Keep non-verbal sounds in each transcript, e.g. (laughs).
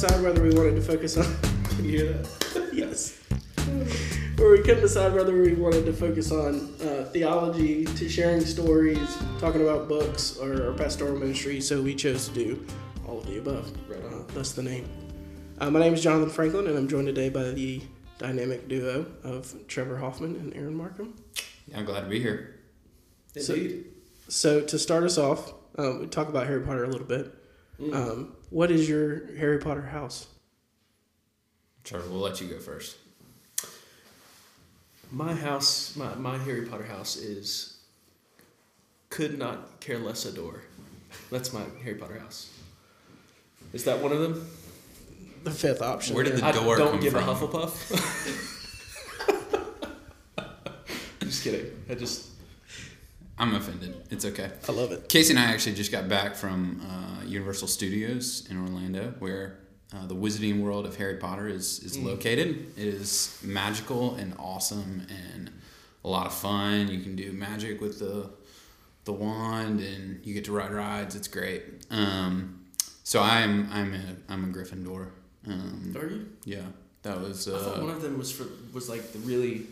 decide whether we wanted to focus on. (laughs) Can you hear that? (laughs) yes. (laughs) Where we couldn't decide whether we wanted to focus on uh, theology, to sharing stories, talking about books, or, or pastoral ministry. So we chose to do all of the above. Right on. Uh, that's the name. Uh, my name is Jonathan Franklin, and I'm joined today by the dynamic duo of Trevor Hoffman and Aaron Markham. Yeah, I'm glad to be here. So- Indeed. So to start us off, um, we talk about Harry Potter a little bit. Mm. Um, what is your Harry Potter house? Trevor, we'll let you go first. my house, my, my Harry Potter house is could not care less adore. That's my Harry Potter house. Is that one of them? The fifth option. Where did there. the I door don't come give from? a Hufflepuff. (laughs) just kidding. I just I'm offended. It's okay. I love it. Casey and I actually just got back from uh, Universal Studios in Orlando, where uh, the Wizarding World of Harry Potter is, is located. It is magical and awesome and a lot of fun. You can do magic with the the wand, and you get to ride rides. It's great. Um, so I'm I'm a I'm a Gryffindor. Um, are you? yeah, that was. I thought one Uh, of them was for was like the really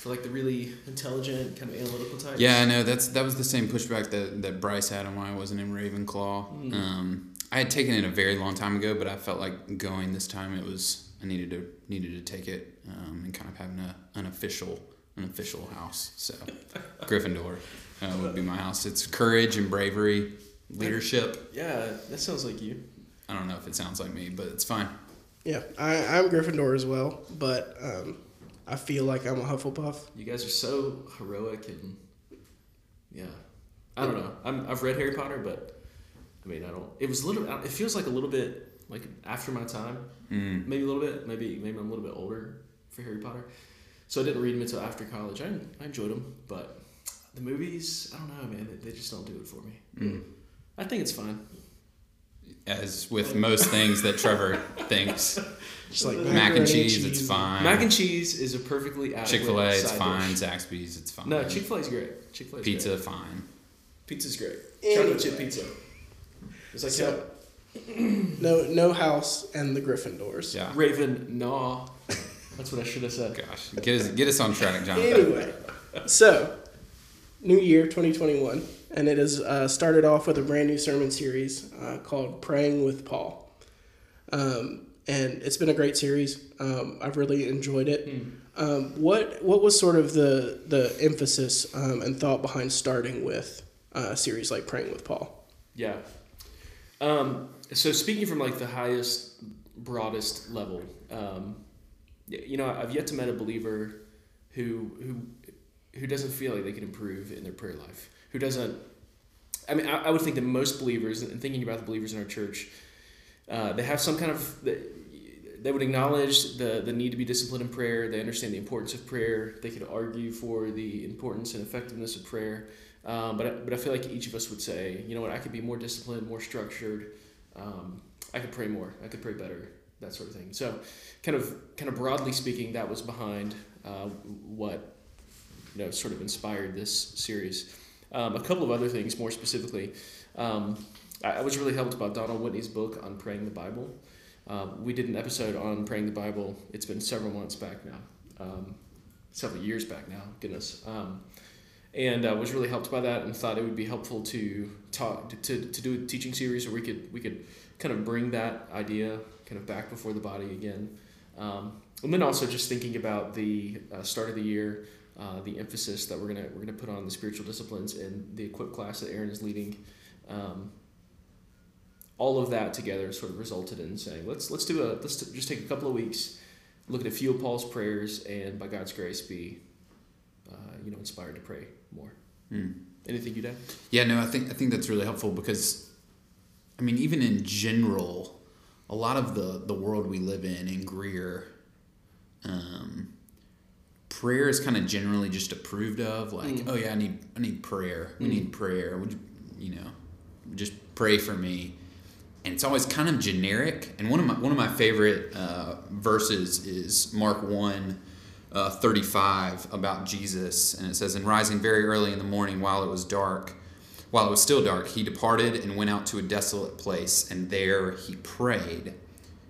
for like the really intelligent kind of analytical types. Yeah, I know that's that was the same pushback that, that Bryce had on why I wasn't in Ravenclaw. Mm. Um, I had taken it a very long time ago, but I felt like going this time it was I needed to needed to take it um, and kind of having a an official an official house. So (laughs) Gryffindor uh, would be my house. It's courage and bravery, leadership. Yeah, that sounds like you. I don't know if it sounds like me, but it's fine. Yeah, I, I'm Gryffindor as well, but um, I feel like I'm a Hufflepuff. You guys are so heroic and yeah. I don't know. I'm, I've read Harry Potter, but I mean, I don't. It was a little. It feels like a little bit like after my time. Mm. Maybe a little bit. Maybe maybe I'm a little bit older for Harry Potter, so I didn't read them until after college. I, I enjoyed them, but the movies, I don't know, man. They, they just don't do it for me. Mm. I think it's fine. As with most things that Trevor thinks, (laughs) Just like mac and macaroni cheese, it's fine. Mac and cheese is a perfectly adequate Chick Fil A, it's side fine. dish. Zaxby's, it's fine. No, Chick Fil A is great. Chick Fil A Pizza, fine. Pizza's great. Anyway. Chocolate chip pizza. Does that So- count? (clears throat) No, no house and the Gryffindors. Yeah. Raven, nah. That's what I should have said. Gosh, get us get us on track, Jonathan. Anyway, so new year 2021, and it has uh, started off with a brand new sermon series uh, called "Praying with Paul," um, and it's been a great series. Um, I've really enjoyed it. Um, what what was sort of the the emphasis um, and thought behind starting with uh, a series like "Praying with Paul"? Yeah. Um, so speaking from like the highest, broadest level, um, you know, I've yet to met a believer who who who doesn't feel like they can improve in their prayer life. Who doesn't? I mean, I, I would think that most believers, and thinking about the believers in our church, uh, they have some kind of. They, would acknowledge the, the need to be disciplined in prayer. They understand the importance of prayer. They could argue for the importance and effectiveness of prayer. Um, but, I, but I feel like each of us would say, you know what, I could be more disciplined, more structured. Um, I could pray more. I could pray better. That sort of thing. So, kind of kind of broadly speaking, that was behind uh, what you know sort of inspired this series. Um, a couple of other things, more specifically, um, I, I was really helped by Donald Whitney's book on praying the Bible. Um, we did an episode on praying the Bible. It's been several months back now, um, several years back now. Goodness. Um, and uh, was really helped by that, and thought it would be helpful to talk to, to, to do a teaching series where we could we could kind of bring that idea kind of back before the body again, um, and then also just thinking about the uh, start of the year, uh, the emphasis that we're gonna we're gonna put on the spiritual disciplines and the equip class that Aaron is leading. Um, all of that together sort of resulted in saying let's let's do a let's t- just take a couple of weeks, look at a few of Paul's prayers, and by God's grace be, uh, you know, inspired to pray more. Mm. Anything you'd add? Yeah, no, I think I think that's really helpful because, I mean, even in general, a lot of the the world we live in in Greer, um, prayer is kind of generally just approved of. Like, Mm. oh yeah, I need I need prayer. We Mm. need prayer. Would you, you know, just pray for me? And it's always kind of generic. And one of my one of my favorite uh, verses is Mark one, uh, 35 about Jesus, and it says, "And rising very early in the morning, while it was dark, while it was still dark, he departed and went out to a desolate place, and there he prayed."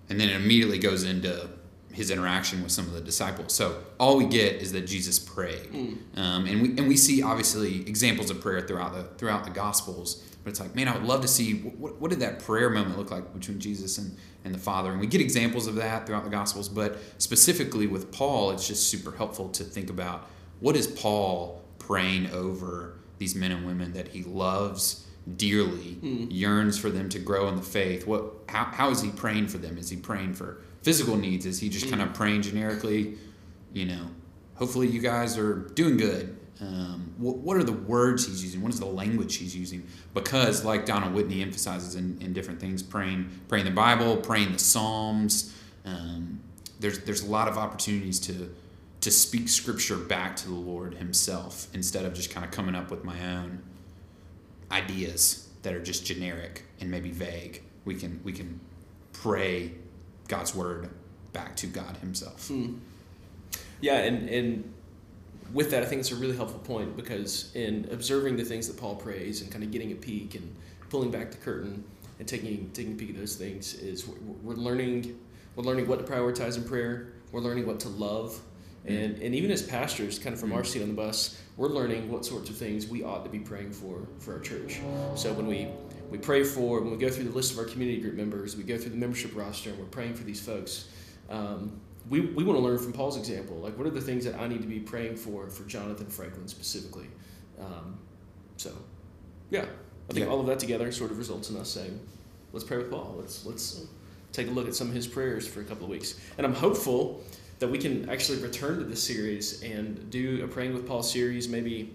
And then it immediately goes into his interaction with some of the disciples. So all we get is that Jesus prayed, Mm. um, and we and we see obviously examples of prayer throughout the throughout the Gospels. But it's like, man, I would love to see what, what did that prayer moment look like between Jesus and, and the Father. And we get examples of that throughout the Gospels, but specifically with Paul, it's just super helpful to think about what is Paul praying over these men and women that he loves dearly, yearns for them to grow in the faith. What how, how is he praying for them? Is he praying for physical needs? Is he just kind of praying generically? You know, hopefully you guys are doing good. Um, what, what are the words he's using? What is the language he's using? Because, like Donald Whitney emphasizes in, in different things, praying, praying the Bible, praying the Psalms. Um, there's there's a lot of opportunities to to speak Scripture back to the Lord Himself instead of just kind of coming up with my own ideas that are just generic and maybe vague. We can we can pray God's word back to God Himself. Hmm. Yeah, and and with that, I think it's a really helpful point because in observing the things that Paul prays and kind of getting a peek and pulling back the curtain and taking taking a peek at those things is we're, we're learning we're learning what to prioritize in prayer. We're learning what to love, and and even as pastors, kind of from our seat on the bus, we're learning what sorts of things we ought to be praying for for our church. So when we we pray for when we go through the list of our community group members, we go through the membership roster, and we're praying for these folks. Um, we, we want to learn from Paul's example. Like, what are the things that I need to be praying for for Jonathan Franklin specifically? Um, so, yeah, I think Yeah. all of that together sort of results in us saying, let's pray with Paul. Let's let's take a look at some of his prayers for a couple of weeks. And I'm hopeful that we can actually return to this series and do a praying with Paul series, maybe.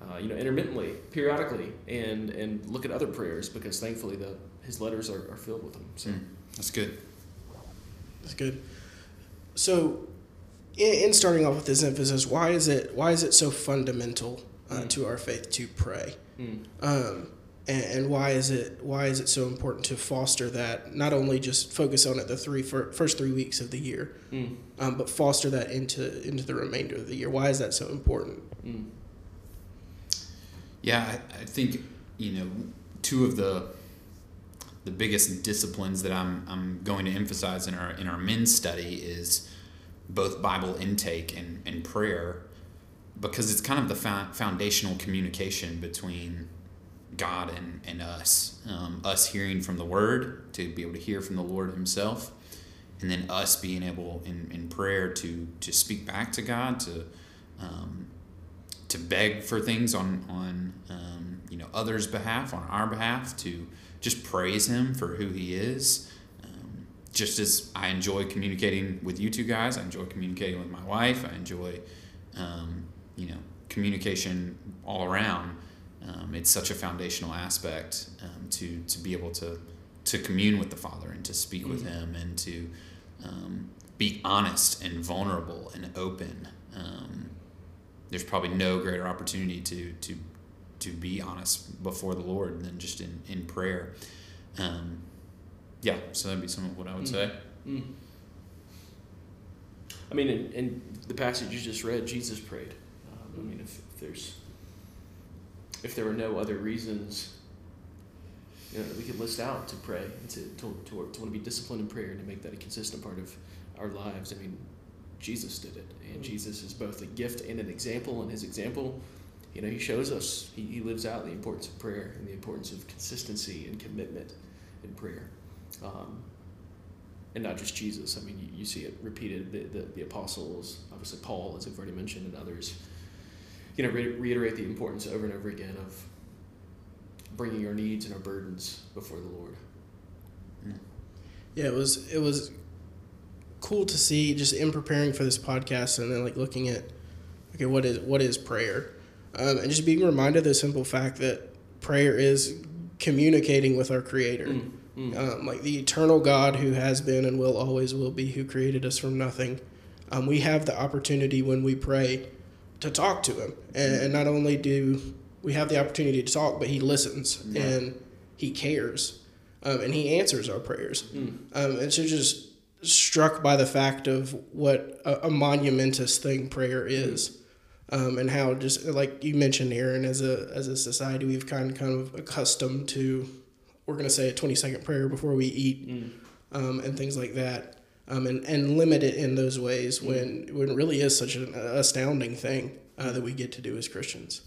Uh, you know, intermittently, periodically, and and look at other prayers because thankfully the his letters are, are filled with them. So Mm, that's good. That's good. So, in, in starting off with this emphasis, why is it why is it so fundamental uh, Mm. to our faith to pray? mm, Um, and, and why is it why is it so important to foster that? Not only just focus on it the three fir- first three weeks of the year, mm, um, but foster that into into the remainder of the year. Why is that so important? mm, Yeah, I, I think you know two of the the biggest disciplines that I'm I'm going to emphasize in our in our men's study is both Bible intake and, and prayer because it's kind of the fo- foundational communication between God and, and us. Um, us hearing from the Word to be able to hear from the Lord Himself, and then us being able in, in prayer to to speak back to God to um, to beg for things on on um, you know others' behalf, on our behalf, to just praise Him for who He is. Um, just as I enjoy communicating with you two guys, I enjoy communicating with my wife. I enjoy um, you know communication all around. Um, it's such a foundational aspect um, to to be able to to commune with the Father and to speak with Mhm. Him and to um, be honest and vulnerable and open. Um, there's probably no greater opportunity to to to be honest before the Lord than just in in prayer. Um, yeah, so that'd be some of what I would Mm. say. mm. I mean, in, in the passage you just read, Jesus prayed. Um, I mean, if, if there's if there were no other reasons, you know, that we could list out to pray and to, to, to, to want to be disciplined in prayer and to make that a consistent part of our lives. I mean, Jesus did it, and Jesus is both a gift and an example. And his example, you know, he shows us he, he lives out the importance of prayer and the importance of consistency and commitment in prayer. Um, and not just Jesus. I mean, you, you see it repeated. The, the, the apostles, obviously Paul, as I've already mentioned, and others, you know, re- reiterate the importance over and over again of bringing our needs and our burdens before the Lord. Yeah, it was it was cool to see just in preparing for this podcast and then like looking at okay what is what is prayer? Um, and just being reminded of the simple fact that prayer is communicating with our creator. Mm, mm, um, like the eternal god who has been and will always will be who created us from nothing. Um, we have the opportunity when we pray to talk to him and, and not only do we have the opportunity to talk but he listens and he cares um, and he answers our prayers mm, um, and so just struck by the fact of what a, a monumentous thing prayer is. Um, and how just like you mentioned, Aaron, as a as a society, we've kind of, kind of accustomed to, we're gonna say a twenty second prayer before we eat, Mm. um, and things like that, um, and and limit it in those ways when when it really is such an astounding thing uh, that we get to do as Christians.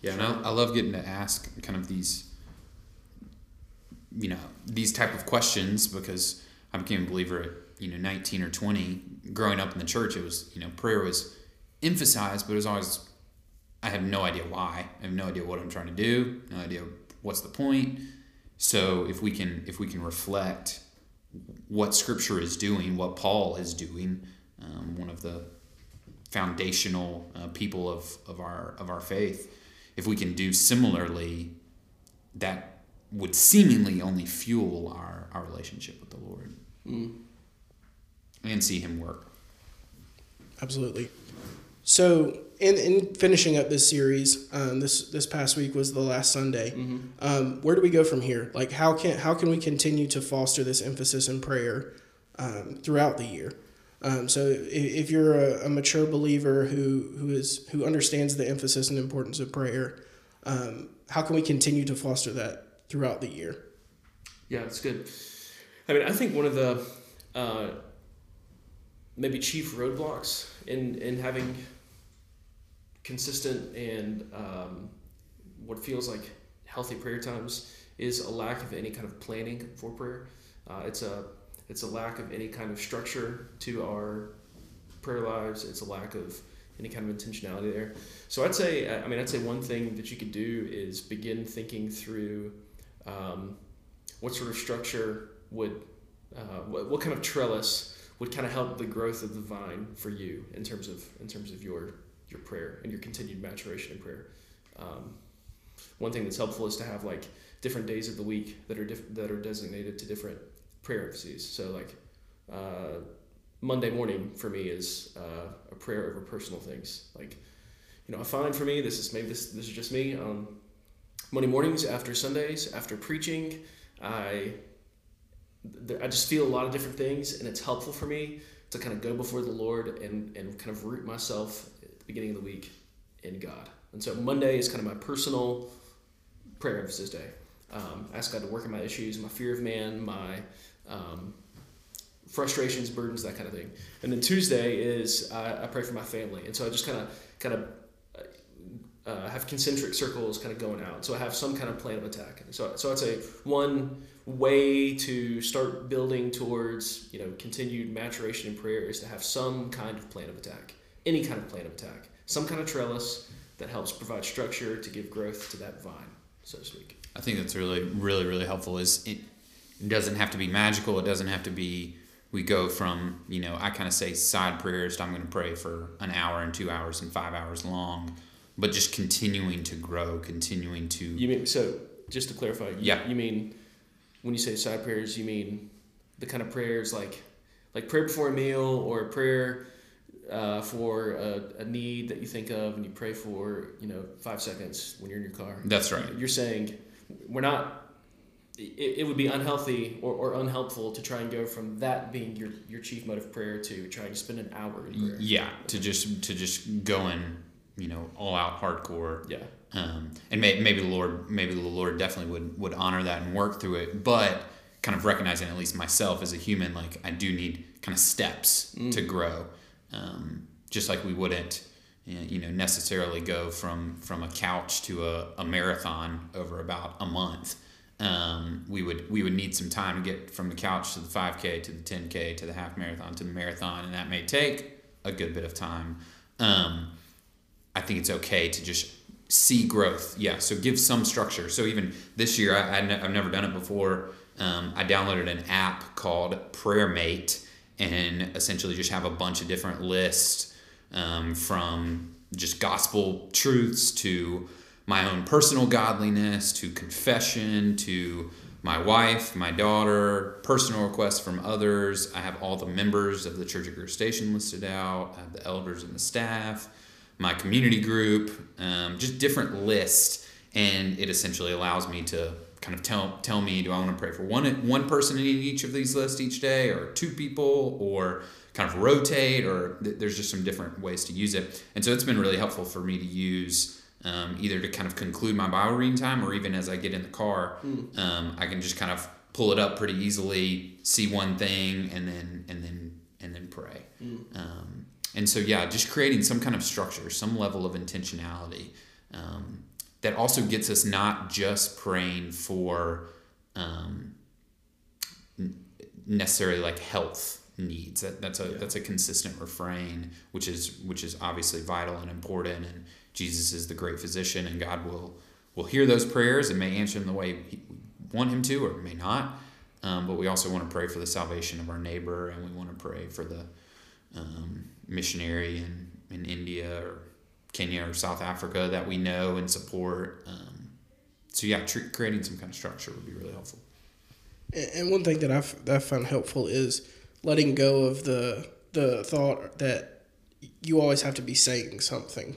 Yeah, and I, I love getting to ask kind of these, you know, these type of questions because I became a believer at you know 19 or 20. Growing up in the church, it was you know prayer was emphasized, but it was always I have no idea why. I have no idea what I'm trying to do. No idea what's the point. So if we can if we can reflect what Scripture is doing, what Paul is doing, um, one of the foundational uh, people of, of our of our faith, if we can do similarly, that would seemingly only fuel our, our relationship with the Lord and see Him work. Absolutely. So, in, in finishing up this series, um, this this past week was the last Sunday. Um, where do we go from here? Like, how can how can we continue to foster this emphasis in prayer um, throughout the year? Um, so, if, if you're a, a mature believer who who is who understands the emphasis and importance of prayer, um, how can we continue to foster that throughout the year? Yeah, that's good. I mean, I think one of the uh, maybe chief roadblocks in in having consistent and um, what feels like healthy prayer times is a lack of any kind of planning for prayer. Uh, it's a it's a lack of any kind of structure to our prayer lives. It's a lack of any kind of intentionality there. So I'd say, I mean, I'd say one thing that you could do is begin thinking through um, what sort of structure would, uh, what, what kind of trellis would kind of help the growth of the vine for you in terms of in terms of your your prayer and your continued maturation in prayer. Um, one thing that's helpful is to have like different days of the week that are diff- that are designated to different prayer emphases. So like uh, Monday morning for me is uh, a prayer over personal things. Like you know, I find for me this is maybe this this is just me. Um, Monday mornings after Sundays after preaching, I I just feel a lot of different things, and it's helpful for me to kind of go before the Lord and and kind of root myself beginning of the week in God. And so Monday is kind of my personal prayer emphasis day. Um, ask God to work in my issues, my fear of man, my um, frustrations, burdens, that kind of thing. And then Tuesday is I, I pray for my family, and so I just kind of kind of uh, have concentric circles kind of going out. So I have some kind of plan of attack. So so I'd say one way to start building towards you know continued maturation in prayer is to have some kind of plan of attack, any kind of plan of attack, some kind of trellis that helps provide structure to give growth to that vine, so to speak. I think that's really, really, really helpful. Is it, it doesn't have to be magical. It doesn't have to be. We go from you know I kind of say side prayers. To I'm going to pray for an hour and two hours and five hours long, but just continuing to grow, continuing to. You mean so? Just to clarify, you, Yeah. you mean when you say side prayers, you mean the kind of prayers like like prayer before a meal or prayer uh, for a, a need that you think of and you pray for you know five seconds when you're in your car. That's right. You're saying we're not. It, it would be unhealthy or, or unhelpful to try and go from that being your, your chief mode of prayer to trying to spend an hour in prayer. Yeah, to just to just go in, you know, all out hardcore. Yeah. Um, and may, maybe the Lord, maybe the Lord definitely would would honor that and work through it. But kind of recognizing at least myself as a human, like I do need kind of steps to grow, um, just like we wouldn't, you know, necessarily go from from a couch to a, a marathon over about a month. Um, we would we would need some time to get from the couch to the 5K to the 10K to the half marathon to the marathon, and that may take a good bit of time. Um, I think it's okay to just see growth. Yeah, so give some structure. So even this year, I, I I've never done it before. Um, I downloaded an app called PrayerMate and essentially just have a bunch of different lists um, from just gospel truths to my own personal godliness to confession to my wife, my daughter, personal requests from others. I have all the members of the Church of Greer Station listed out. I have the elders and the staff, my community group, um, just different lists, and it essentially allows me to kind of tell tell me, do I want to pray for one one person in each of these lists each day, or two people, or kind of rotate, or th- there's just some different ways to use it. And so it's been really helpful for me to use um, either to kind of conclude my Bible reading time, or even as I get in the car, um, I can just kind of pull it up pretty easily, see one thing, and then and then and then pray. Um, and so yeah, just creating some kind of structure, some level of intentionality. Um, that also gets us not just praying for um, necessarily like health needs. That, that's a Yeah. that's a consistent refrain, which is which is obviously vital and important. And Jesus is the great physician, and God will will hear those prayers and may answer them the way we want Him to, or may not. Um, but we also want to pray for the salvation of our neighbor, and we want to pray for the um, missionary in, in India or Kenya or South Africa that we know and support. Um, so yeah, tr- creating some kind of structure would be really helpful. And and one thing that I've that I found helpful is letting go of the the thought that you always have to be saying something.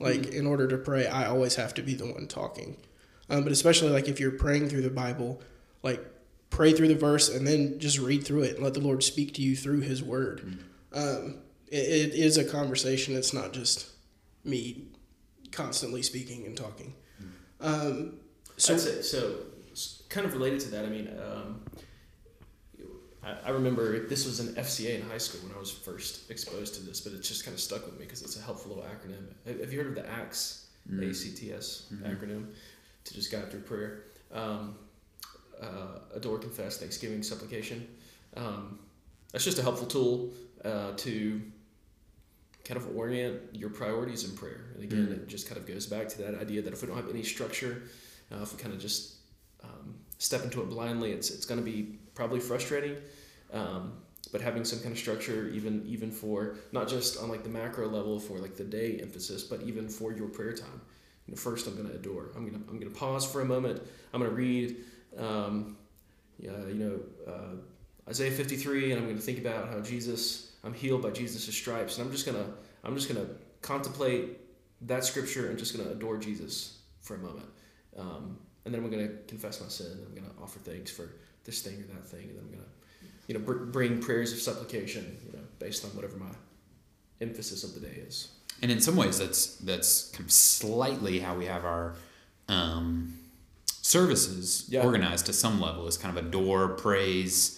Like in order to pray, I always have to be the one talking. Um, but especially like if you're praying through the Bible, like pray through the verse and then just read through it and let the Lord speak to you through His Word. Um, it, it is a conversation. It's not just me constantly speaking and talking. Um, So, so I'd say, so kind of related to that, I mean, um, I, I remember this was an FCA in high school when I was first exposed to this, but it just kind of stuck with me because it's a helpful little acronym. Have- Have you heard of the ACTS, Mm. A-C-T-S Mhm. acronym to just guide through prayer? Um, uh, adore, confess, thanksgiving, supplication. Um, that's just a helpful tool uh, to kind of orient your priorities in prayer. And again, Mm. it just kind of goes back to that idea that if we don't have any structure, uh, if we kind of just um, step into it blindly, it's it's going to be probably frustrating. Um, but having some kind of structure, even even for not just on like the macro level for like the day emphasis, but even for your prayer time. You know, first I'm going to adore. I'm going to I'm going to pause for a moment. I'm going to read, um, yeah, you know, uh, Isaiah 53, and I'm going to think about how Jesus. I'm healed by Jesus' stripes, and I'm just gonna I'm just gonna contemplate that scripture and just gonna adore Jesus for a moment. Um, and then I'm to confess my sin. And I'm to offer thanks for this thing or that thing. And then I'm to, you know, br- bring prayers of supplication, you know, based on whatever my emphasis of the day is. And in some ways, that's that's kind of slightly how we have our um, services Yeah. organized to some level. Is kind of adore, praise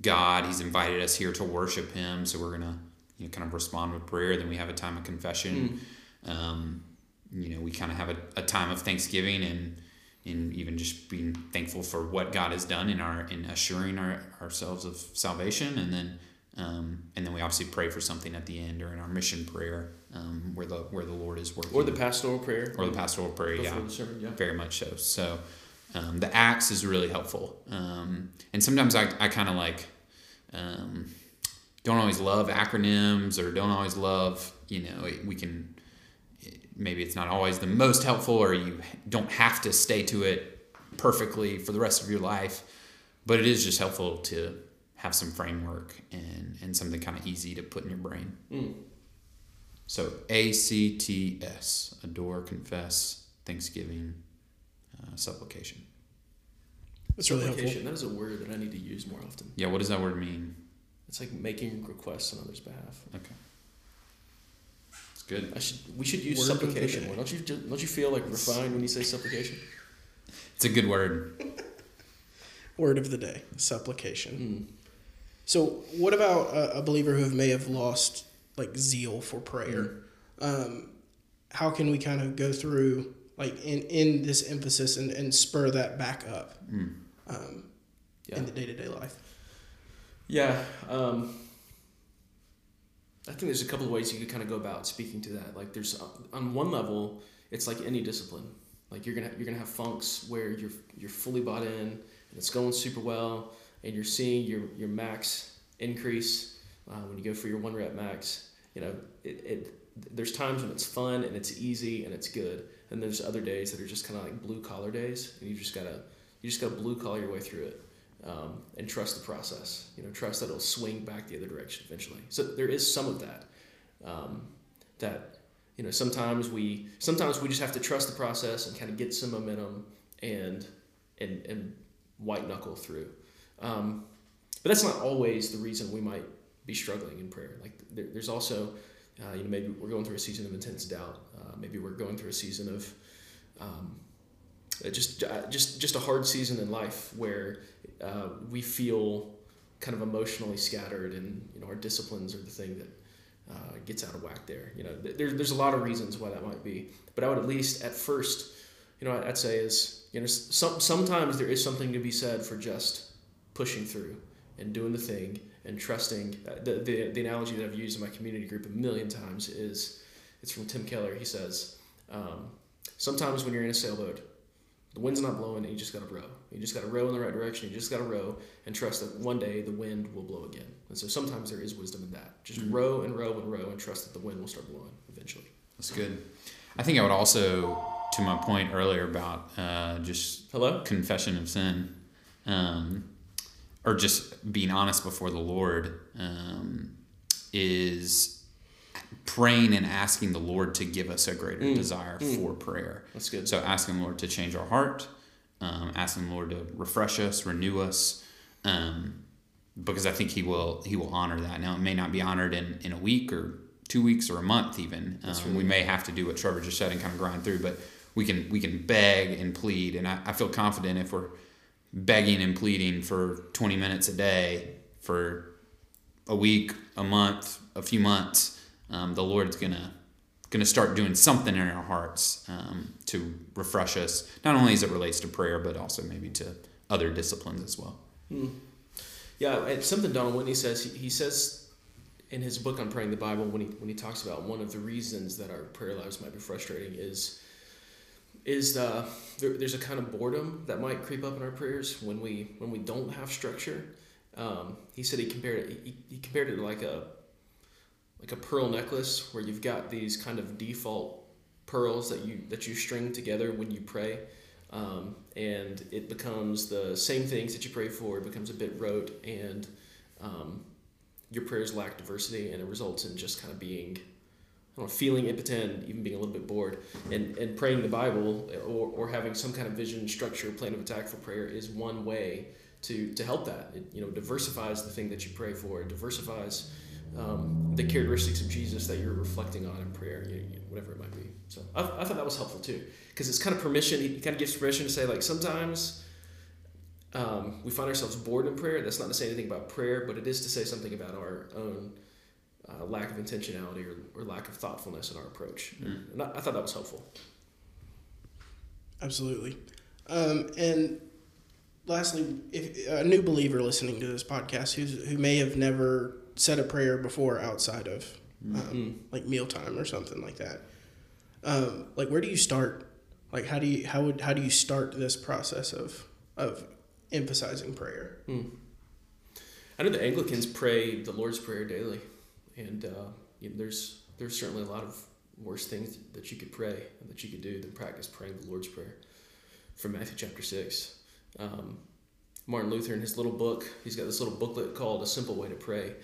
God. He's invited us here to worship Him, so we're gonna you know, kind of respond with prayer. Then we have a time of confession. Um, you know, we kind of have a, a time of thanksgiving and and even just being thankful for what God has done in our in assuring our, ourselves of salvation, and then um, and then we obviously pray for something at the end or in our mission prayer um, where the where the Lord is working, Or the pastoral prayer. or the pastoral prayer, yeah, sermon, yeah. very much so. So um, the acts is really helpful, um, and sometimes I, I kind of like um, don't always love acronyms or don't always love you know we can maybe it's not always the most helpful or you don't have to stay to it perfectly for the rest of your life but it is just helpful to have some framework and, and something kind of easy to put in your brain Mm. so a-c-t-s adore confess thanksgiving uh, supplication that's really helpful. Supplication. That is a word that I need to use more often. yeah what does that word mean It's like making requests on others' behalf. okay it's good I should. We should use Word supplication day. more. Don't you? Don't you feel like refined when you say supplication? it's a good word (laughs) Word of the day, supplication. Mm. So, what about a, a believer who may have lost like zeal for prayer? Um, how can we kind of go through like in, in this emphasis and, and spur that back up Mm. um, Yeah. in the day to day life? Yeah. Um, I think there's a couple of ways you could kind of go about speaking to that. Like, there's on one level, it's like any discipline. Like you're gonna you're gonna have funks where you're you're fully bought in and it's going super well, and you're seeing your your max increase uh, when you go for your one rep max. You know, it, it there's times when it's fun and it's easy and it's good, and there's other days that are just kind of like blue collar days, and you just gotta you just gotta blue collar your way through it um, and trust the process. You know, trust that it'll swing back the other direction eventually. So there is some of that. Um, that you know, sometimes we sometimes we just have to trust the process and kind of get some momentum and and and white knuckle through. Um, but that's not always the reason we might be struggling in prayer. Like there, there's also, uh, you know, maybe we're going through a season of intense doubt. Uh, maybe we're going through a season of um, just uh, just just a hard season in life where uh, we feel kind of emotionally scattered, and you know our disciplines are the thing that uh, gets out of whack. There, you know, th- there's there's a lot of reasons why that might be, but I would at least at first, you know, I'd say is you know some sometimes there is something to be said for just pushing through and doing the thing and trusting. Uh, the, the, the analogy that I've used in my community group a million times is it's from Tim Keller. He says, um, Sometimes when you're in a sailboat, the wind's not blowing and you just got to row. You just got to row in the right direction. You just got to row and trust that one day the wind will blow again. And so sometimes there is wisdom in that. Just mm-hmm. row and row and row and trust that the wind will start blowing eventually. That's good. I think I would also, to my point earlier about uh, just hello confession of sin. Um, or just being honest before the Lord um, is praying and asking the Lord to give us a greater mm. desire mm. for prayer. That's good. So asking the Lord to change our heart, um, asking the Lord to refresh us, renew us, um, because I think He will He will honor that. Now it may not be honored in in a week or two weeks or a month even. Um, really we may have to do what Trevor just said and kind of grind through, but we can we can beg and plead, and I, I feel confident if we're begging and pleading for 20 minutes a day for a week, a month, a few months, um, the Lord's gonna gonna start doing something in our hearts um, to refresh us, not only as it relates to prayer, but also maybe to other disciplines as well. Hmm. Yeah, and something Donald Whitney says. He, says in his book on praying the Bible when he when he talks about one of the reasons that our prayer lives might be frustrating is is uh, there, there's a kind of boredom that might creep up in our prayers when we when we don't have structure. Um, he said he compared it he, he compared it to like a a pearl necklace where you've got these kind of default pearls that you that you string together when you pray. Um, and it becomes the same things that you pray for. It becomes a bit rote, and um, your prayers lack diversity, and it results in just kind of being know, feeling impotent, even being a little bit bored, and, and praying the Bible or, or having some kind of vision, structure, plan of attack for prayer is one way to, to help that. It you know diversifies the thing that you pray for. It diversifies um, the characteristics of Jesus that you're reflecting on in prayer, you, you, whatever it might be. So I, I thought that was helpful too, because it's kind of permission. He kind of gives permission to say like sometimes. Um, we find ourselves bored in prayer. That's not to say anything about prayer, but it is to say something about our own uh, lack of intentionality or, or lack of thoughtfulness in our approach. Mm. And I, I, thought that was helpful. Absolutely. Um, and lastly, if a new believer listening to this podcast who's, who may have never said a prayer before outside of um, mm-hmm. like mealtime or something like that, um, like where do you start? Like how do you how would how do you start this process of of emphasizing prayer? Mm. I know the Anglicans pray the Lord's Prayer daily and uh, you know, there's there's certainly a lot of worse things that you could pray and that you could do than practice praying the Lord's Prayer. From Matthew chapter six, um, Martin Luther in his little book, he's got this little booklet called "A Simple Way to Pray."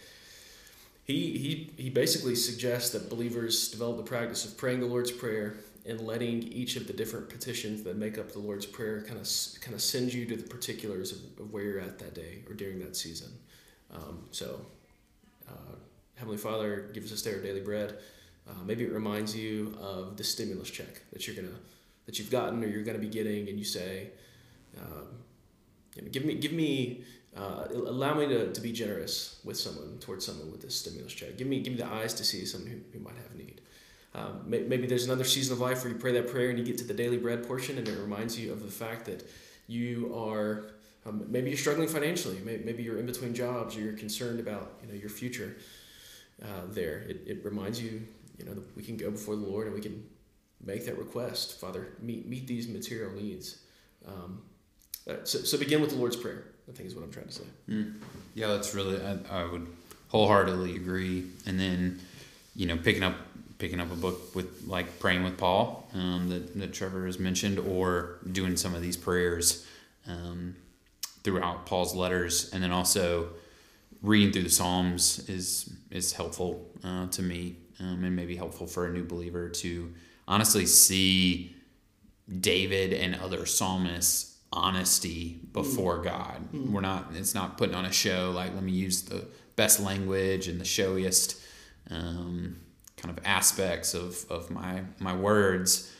He he he basically suggests that believers develop the practice of praying the Lord's Prayer and letting each of the different petitions that make up the Lord's Prayer kind of kind of send you to the particulars of, of where you're at that day or during that season. Um, so. Uh, Heavenly Father gives us their daily bread. Uh, maybe it reminds you of the stimulus check that you're gonna that you've gotten or you're gonna be getting, and you say, um, "Give me, give me, uh, allow me to, to be generous with someone towards someone with this stimulus check. Give me, give me the eyes to see someone who, who might have need." Um, maybe there's another season of life where you pray that prayer and you get to the daily bread portion, and it reminds you of the fact that you are um, maybe you're struggling financially, maybe you're in between jobs, or you're concerned about you know your future uh, there. It, it reminds you, you know, we can go before the Lord and we can make that request. Father, meet meet these material needs. Um, uh, so, so begin with the Lord's Prayer. I think is what I'm trying to say. Mm. Yeah, that's really I, I would wholeheartedly agree. And then, you know, picking up picking up a book with like praying with Paul um, that that Trevor has mentioned, or doing some of these prayers um, throughout Paul's letters, and then also reading through the Psalms is is helpful uh, to me, um, and maybe helpful for a new believer to honestly see David and other psalmists honesty before God. We're not. It's not putting on a show. Like let me use the best language and the showiest um, kind of aspects of, of my my words,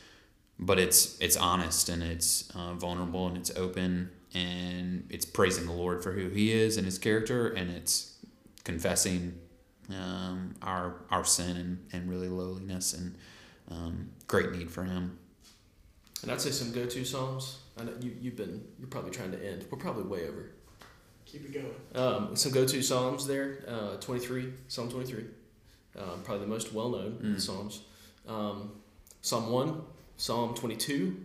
but it's it's honest and it's uh, vulnerable and it's open and it's praising the Lord for who He is and His character and it's confessing um, our our sin and, and really lowliness and um, great need for Him. And I'd say some go-to psalms. I know you you've been you're probably trying to end. We're probably way over. Keep it going. Um, some go-to psalms there. Uh, 23, Psalm 23. Um, probably the most well-known Mm. psalms. Um, Psalm 1, Psalm 22.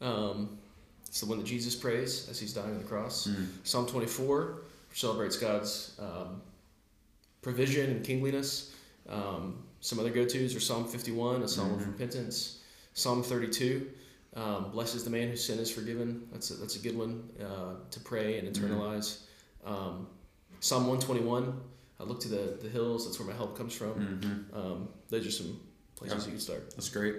Um, it's the one that Jesus prays as he's dying on the cross. Psalm 24 which celebrates God's um, provision and kingliness. Um, some other go-tos are Psalm 51, a psalm of Mhm. repentance. Psalm 32, um, blesses the man whose sin is forgiven. That's a, that's a good one uh, to pray and internalize. Um, Psalm 121, I look to the, the hills. That's where my help comes from. Mm-hmm. Um, those are some places Yeah. you can start. That's great.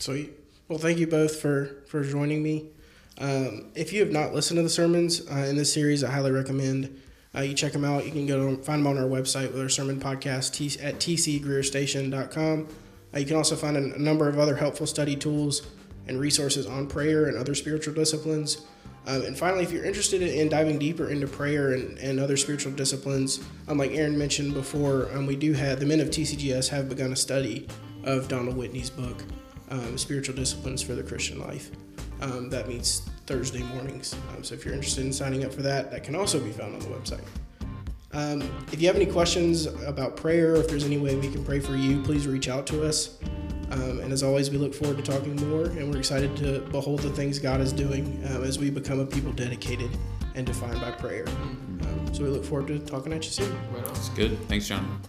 Sweet. Well, thank you both for for joining me. Um, if you have not listened to the sermons uh, in this series, I highly recommend uh, you check them out. You can go to, find them on our website with our sermon podcast t- at tcgreerstation.com. Uh, you can also find a, number of other helpful study tools and resources on prayer and other spiritual disciplines. Um, and finally, if you're interested in diving deeper into prayer and, and other spiritual disciplines, um, like Aaron mentioned before, um, we do have the men of TCGS have begun a study of Donald Whitney's book, um, Spiritual Disciplines for the Christian Life. Um, that meets Thursday mornings. Um, so if you're interested in signing up for that, that can also be found on the website. Um, if you have any questions about prayer, or if there's any way we can pray for you, please reach out to us. Um, and as always, we look forward to talking more, and we're excited to behold the things God is doing um, as we become a people dedicated and defined by prayer. Um, so we look forward to talking at you soon. It's good. Thanks, John.